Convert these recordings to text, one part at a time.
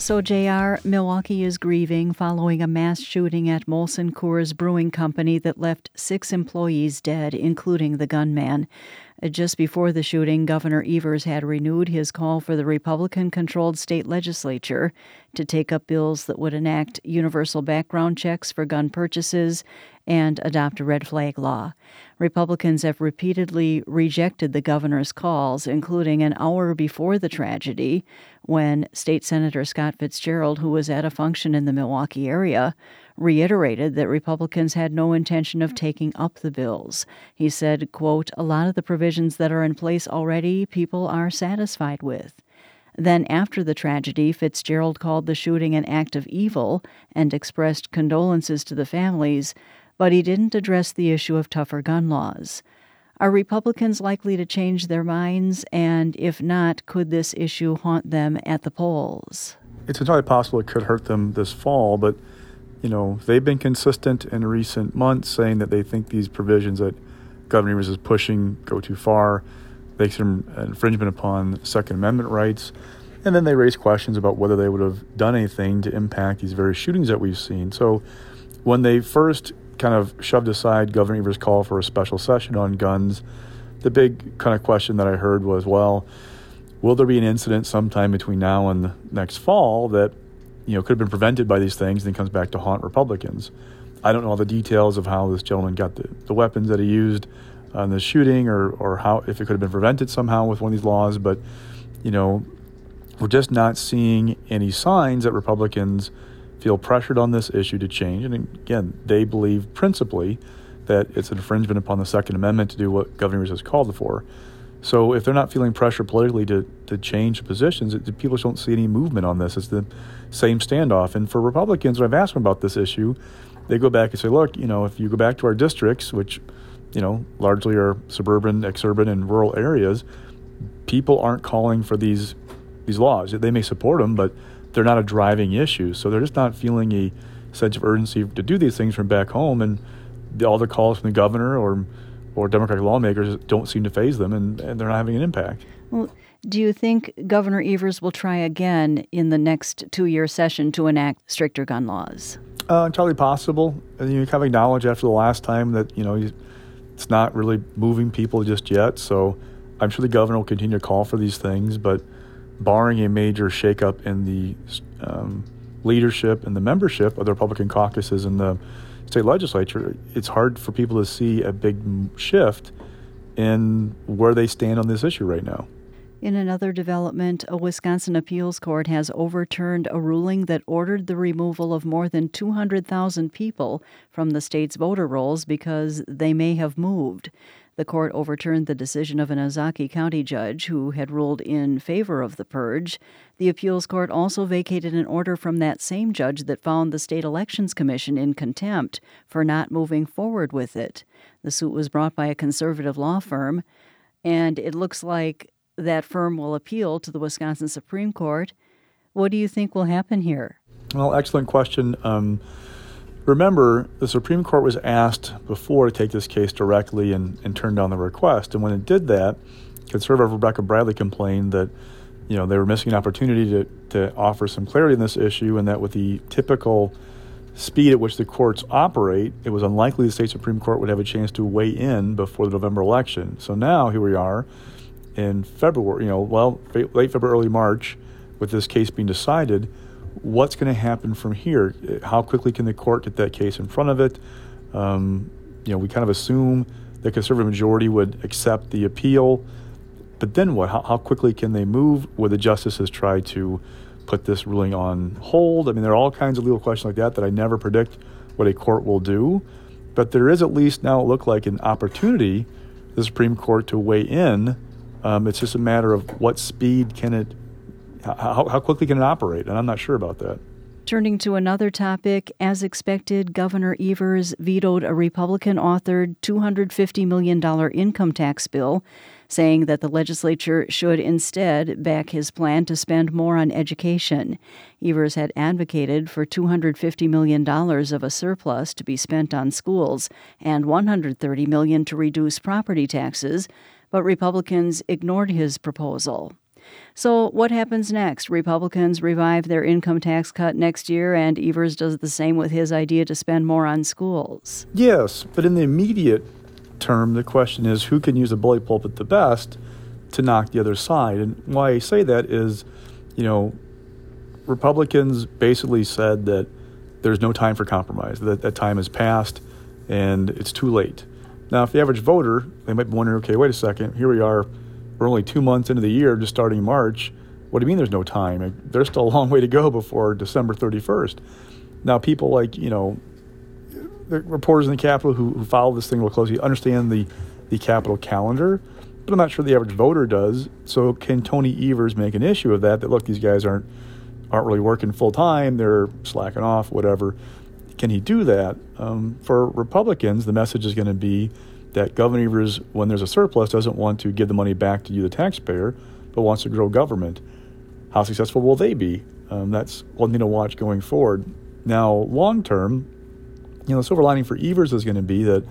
So, JR, Milwaukee is grieving following a mass shooting at Molson Coors Brewing Company that left six employees dead, including the gunman. Uh, just before the shooting, Governor Evers had renewed his call for the Republican controlled state legislature to take up bills that would enact universal background checks for gun purchases and adopt a red flag law. Republicans have repeatedly rejected the governor's calls, including an hour before the tragedy when State Senator Scott Fitzgerald, who was at a function in the Milwaukee area, reiterated that Republicans had no intention of taking up the bills. He said, quote, a lot of the provisions that are in place already people are satisfied with. Then, after the tragedy, Fitzgerald called the shooting an act of evil and expressed condolences to the families, but he didn't address the issue of tougher gun laws. Are Republicans likely to change their minds? And if not, could this issue haunt them at the polls? It's entirely possible it could hurt them this fall, but you know, they've been consistent in recent months saying that they think these provisions that Governor Evers is pushing go too far. They consider infringement upon Second Amendment rights. And then they raise questions about whether they would have done anything to impact these various shootings that we've seen. So when they first kind of shoved aside Governor Evers' call for a special session on guns, the big kind of question that I heard was, well, will there be an incident sometime between now and next fall that you know could have been prevented by these things and comes back to haunt Republicans? I don't know all the details of how this gentleman got the, the weapons that he used on the shooting or, or how if it could have been prevented somehow with one of these laws, but you know, we're just not seeing any signs that Republicans feel pressured on this issue to change. And again, they believe principally that it's an infringement upon the Second Amendment to do what Governor has called for. So if they're not feeling pressure politically to, to change positions, it, people don't see any movement on this. It's the same standoff. And for Republicans, when I've asked them about this issue, they go back and say, look, you know, if you go back to our districts, which, you know, largely are suburban, exurban, and rural areas, people aren't calling for these these laws. They may support them, but they're not a driving issue. So they're just not feeling a sense of urgency to do these things from back home. And the, all the calls from the governor or or Democratic lawmakers don't seem to faze them, and, and they're not having an impact. Well, do you think Governor Evers will try again in the next two-year session to enact stricter gun laws? Uh, entirely possible. And you kind of acknowledge after the last time that you know it's not really moving people just yet. So I'm sure the governor will continue to call for these things, but barring a major shakeup in the um, leadership and the membership of the Republican caucuses in the state legislature, it's hard for people to see a big shift in where they stand on this issue right now. In another development, a Wisconsin appeals court has overturned a ruling that ordered the removal of more than 200,000 people from the state's voter rolls because they may have moved. The court overturned the decision of an Ozaukee County judge who had ruled in favor of the purge. The appeals court also vacated an order from that same judge that found the State Elections Commission in contempt for not moving forward with it. The suit was brought by a conservative law firm, and it looks like that firm will appeal to the Wisconsin Supreme Court. What do you think will happen here? Well, excellent question. Um, Remember, the Supreme Court was asked before to take this case directly and, and turn down the request. And when it did that, conservative Rebecca Bradley complained that you know they were missing an opportunity to, to offer some clarity in this issue and that with the typical speed at which the courts operate, it was unlikely the state Supreme Court would have a chance to weigh in before the November election. So now here we are in February, you know, well, late February, early March, with this case being decided what's going to happen from here? How quickly can the court get that case in front of it? Um, you know, we kind of assume the conservative majority would accept the appeal, but then what? How, how quickly can they move? Would the justices try to put this ruling on hold? I mean, there are all kinds of legal questions like that that I never predict what a court will do, but there is at least now it look like an opportunity the Supreme Court to weigh in. Um, it's just a matter of what speed can it how, how quickly can it operate? And I'm not sure about that. Turning to another topic, as expected, Governor Evers vetoed a Republican authored $250 million income tax bill saying that the legislature should instead back his plan to spend more on education. Evers had advocated for $250 million of a surplus to be spent on schools and 130 million to reduce property taxes, but Republicans ignored his proposal. So, what happens next? Republicans revive their income tax cut next year, and Evers does the same with his idea to spend more on schools. Yes, but in the immediate term, the question is who can use a bully pulpit the best to knock the other side? And why I say that is, you know, Republicans basically said that there's no time for compromise, that that time has passed and it's too late. Now, if the average voter, they might be wondering, okay, wait a second, here we are we're only two months into the year, just starting March. What do you mean there's no time? There's still a long way to go before December 31st. Now, people like, you know, the reporters in the Capitol who, who follow this thing real closely understand the, the Capitol calendar, but I'm not sure the average voter does. So, can Tony Evers make an issue of that? That, look, these guys aren't, aren't really working full time, they're slacking off, whatever. Can he do that? Um, for Republicans, the message is going to be that Governor Evers, when there's a surplus, doesn't want to give the money back to you, the taxpayer, but wants to grow government. How successful will they be? Um, that's one thing to watch going forward. Now, long term, you know, the silver lining for Evers is going to be that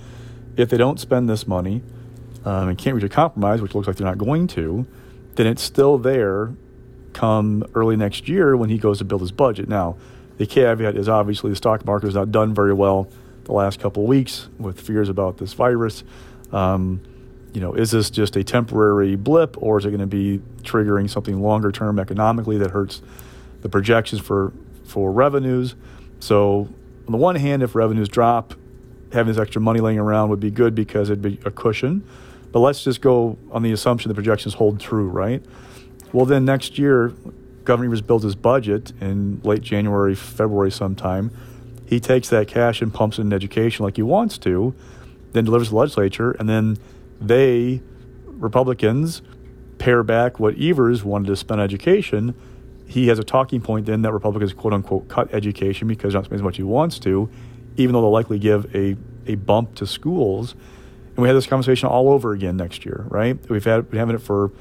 if they don't spend this money um, and can't reach a compromise, which looks like they're not going to, then it's still there come early next year when he goes to build his budget. Now, the caveat is obviously the stock market has not done very well the last couple of weeks with fears about this virus. Um, you know, is this just a temporary blip, or is it going to be triggering something longer term economically that hurts the projections for for revenues? So, on the one hand, if revenues drop, having this extra money laying around would be good because it'd be a cushion. But let's just go on the assumption the projections hold true, right? Well, then next year, Governor Evers builds his budget in late January, February sometime he takes that cash and pumps it in education like he wants to, then delivers the legislature, and then they, Republicans, pare back what Evers wanted to spend on education. He has a talking point then that Republicans, quote unquote, cut education because not spending as much he wants to, even though they'll likely give a, a bump to schools. And we had this conversation all over again next year, right? We've had been having it for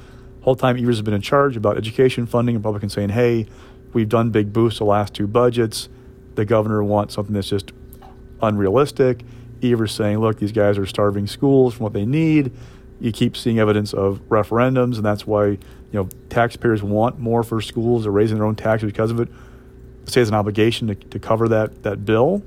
whole time Evers has been in charge about education funding. Republicans saying, hey, we've done big boosts the last two budgets the governor wants something that's just unrealistic. Evers saying, look, these guys are starving schools from what they need. You keep seeing evidence of referendums, and that's why you know taxpayers want more for schools. They're raising their own taxes because of it. The state has an obligation to, to cover that that bill,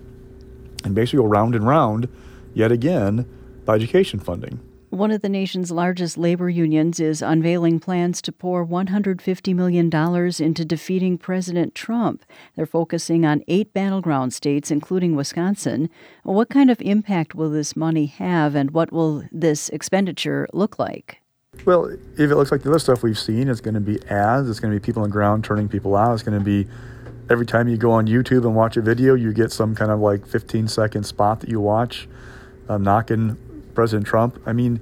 and basically go round and round, yet again, by education funding. One of the nation's largest labor unions is unveiling plans to pour $150 million into defeating President Trump. They're focusing on eight battleground states, including Wisconsin. What kind of impact will this money have, and what will this expenditure look like? Well, if it looks like the other stuff we've seen, it's going to be ads, it's going to be people on the ground turning people out, it's going to be every time you go on YouTube and watch a video, you get some kind of like 15 second spot that you watch uh, knocking President Trump. I mean,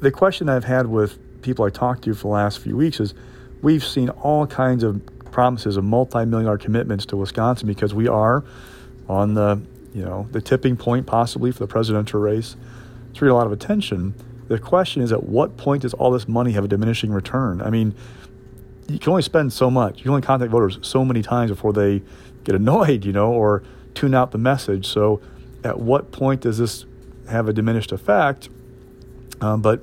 the question I've had with people I talked to for the last few weeks is we've seen all kinds of promises of multi-million dollar commitments to Wisconsin because we are on the you know the tipping point possibly for the presidential race. It's really a lot of attention. The question is at what point does all this money have a diminishing return? I mean, you can only spend so much. You can only contact voters so many times before they get annoyed, you know, or tune out the message. So at what point does this have a diminished effect. Um, but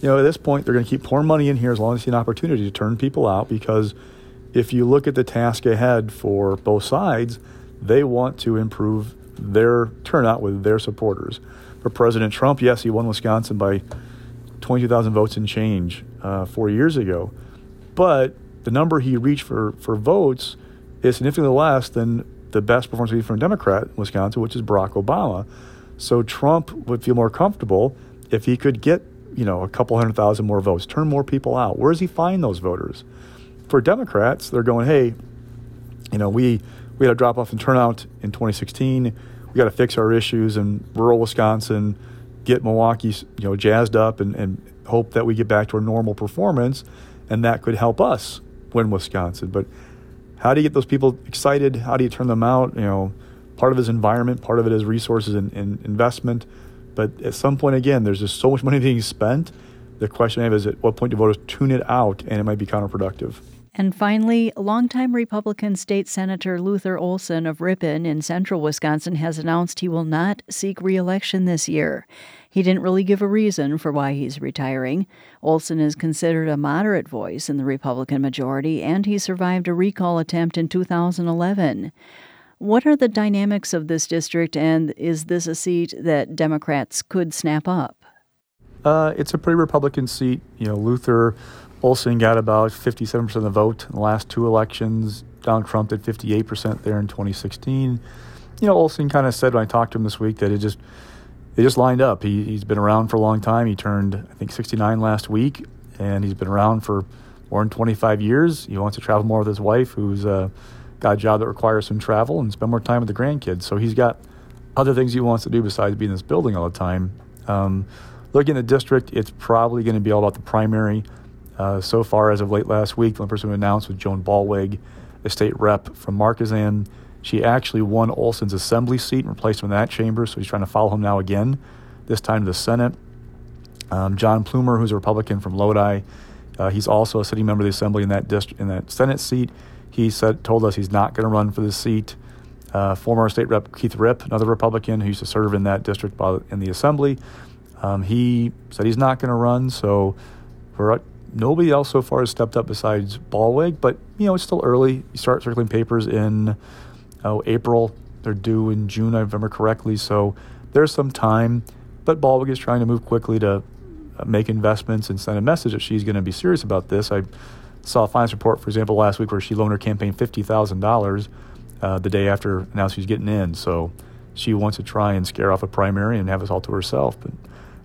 you know, at this point, they're going to keep pouring money in here as long as they see an opportunity to turn people out. Because if you look at the task ahead for both sides, they want to improve their turnout with their supporters. For President Trump, yes, he won Wisconsin by 22,000 votes and change uh, four years ago, but the number he reached for, for votes is significantly less than the best performance from a Democrat in Wisconsin, which is Barack Obama. So Trump would feel more comfortable if he could get, you know, a couple hundred thousand more votes, turn more people out. Where does he find those voters? For Democrats, they're going, hey, you know, we we had a drop off in turnout in 2016. We got to fix our issues in rural Wisconsin, get Milwaukee, you know, jazzed up, and, and hope that we get back to our normal performance, and that could help us win Wisconsin. But how do you get those people excited? How do you turn them out? You know, part of it is environment, part of it is resources and, and investment. But at some point, again, there's just so much money being spent The question I have is at what point do voters tune it out and it might be counterproductive? And finally, longtime Republican State Senator Luther Olsen of Ripon in central Wisconsin has announced he will not seek reelection this year. He didn't really give a reason for why he's retiring. Olsen is considered a moderate voice in the Republican majority, and he survived a recall attempt in 2011. What are the dynamics of this district, and is this a seat that Democrats could snap up? Uh, it's a pretty Republican seat. You know, Luther Olsen got about 57% of the vote in the last two elections. Donald Trump did 58% there in 2016. You know, Olsen kind of said when I talked to him this week that it just they just lined up. He, he's been around for a long time. He turned, I think, 69 last week, and he's been around for more than 25 years. He wants to travel more with his wife, who's uh, got a job that requires some travel, and spend more time with the grandkids. So he's got other things he wants to do besides being in this building all the time. Um, looking at the district, it's probably going to be all about the primary. Uh, so far, as of late last week, the only person who announced was Joan Ballweg, a state rep from Markesan. She actually won Olsen's assembly seat and replaced him in that chamber, so he's trying to follow him now again, this time to the Senate. Um, Jon Plumer, who's a Republican from Lodi, uh, he's also a sitting member of the assembly in that district, in that Senate seat. He said, told us he's not going to run for the seat. Uh, former state rep Keith Ripp, another Republican who used to serve in that district in the assembly, um, he said he's not going to run. So for nobody else so far has stepped up besides Ballweg. But you know, it's still early. You start circling papers in oh, April. They're due in June, I remember correctly. So there's some time. But Ballweg is trying to move quickly to uh, make investments and send a message that she's going to be serious about this. I saw a finance report, for example, last week where she loaned her campaign fifty thousand uh, dollars the day after announcing she's getting in. So she wants to try and scare off a primary and have us all to herself. But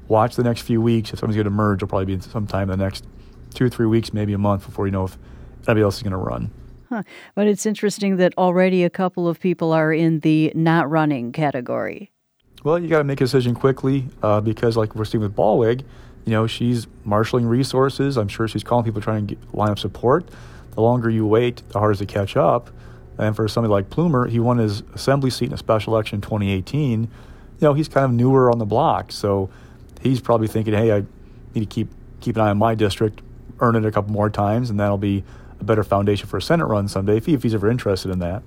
watch the next few weeks. If somebody's going to merge, it'll probably be sometime in the next two or three weeks, maybe a month before you know if anybody else is going to run. Huh. But it's interesting that already a couple of people are in the not running category. Well, you got to make a decision quickly uh, because, like we're seeing with Ballweg, you know, she's marshaling resources. I'm sure she's calling people trying to get, line up support. The longer you wait, the harder to catch up. And for somebody like Plumer, he won his assembly seat in a special election in 2018. You know, he's kind of newer on the block, so he's probably thinking, "Hey, I need to keep keep an eye on my district, earn it a couple more times, and that'll be a better foundation for a Senate run someday if, he, if he's ever interested in that,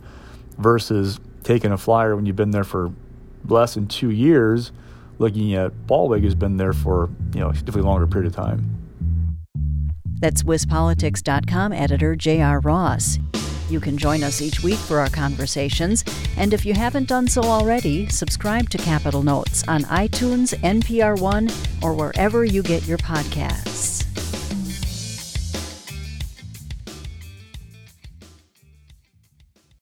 versus taking a flyer when you've been there for less than two years, looking at Ballweg who's been there for you know a significantly longer period of time. That's WisPolitics.com editor J.R. Ross. You can join us each week for our conversations, and if you haven't done so already, subscribe to Capitol Notes on iTunes, NPR One, or wherever you get your podcasts.